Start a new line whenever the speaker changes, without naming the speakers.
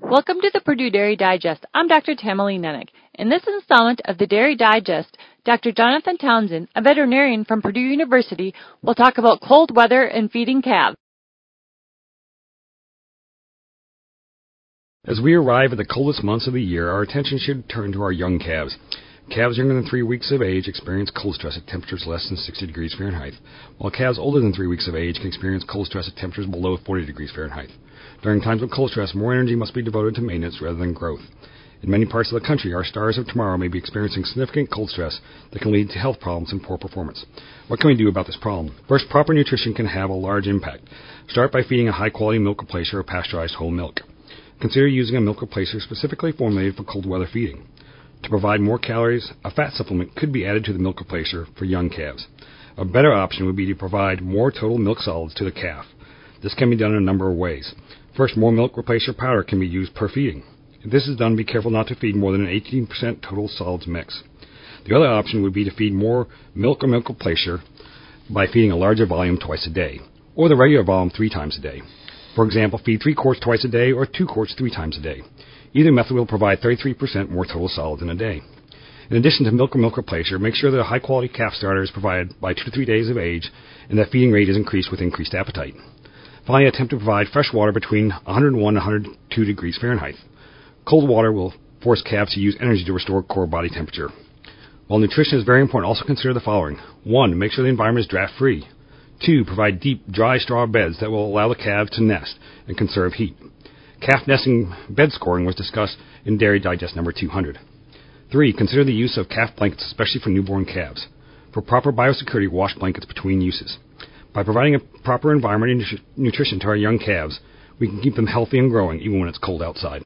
Welcome to the Purdue Dairy Digest. I'm Dr. Tamilee Nennich. In this installment of the Dairy Digest, Dr. Jonathan Townsend, a veterinarian from Purdue University, will talk about cold weather and feeding calves.
As we arrive at the coldest months of the year, our attention should turn to our young calves. Calves younger than three weeks of age experience cold stress at temperatures less than 60 degrees Fahrenheit, while calves older than three weeks of age can experience cold stress at temperatures below 40 degrees Fahrenheit. During times of cold stress, more energy must be devoted to maintenance rather than growth. In many parts of the country, our stars of tomorrow may be experiencing significant cold stress that can lead to health problems and poor performance. What can we do about this problem? First, proper nutrition can have a large impact. Start by feeding a high quality milk replacer or pasteurized whole milk. Consider using a milk replacer specifically formulated for cold weather feeding. To provide more calories, a fat supplement could be added to the milk replacer for young calves. A better option would be to provide more total milk solids to the calf. This can be done in a number of ways. First, more milk replacer powder can be used per feeding. If this is done, be careful not to feed more than an 18% total solids mix. The other option would be to feed more milk or milk replacer by feeding a larger volume twice a day, or the regular volume three times a day. For example, feed three quarts twice a day or two quarts three times a day. Either method will provide 33% more total solids in a day. In addition to milk or milk replacer, make sure that a high quality calf starter is provided by two to three days of age and that feeding rate is increased with increased appetite. Finally, attempt to provide fresh water between 101 and 102 degrees Fahrenheit. Cold water will force calves to use energy to restore core body temperature. While nutrition is very important, also consider the following. One, make sure the environment is draft free. Two, provide deep, dry straw beds that will allow the calves to nest and conserve heat. Calf nesting bed scoring was discussed in Dairy Digest number 200. Three, consider the use of calf blankets, especially for newborn calves. For proper biosecurity, wash blankets between uses. By providing a proper environment and nutrition to our young calves, we can keep them healthy and growing even when it's cold outside.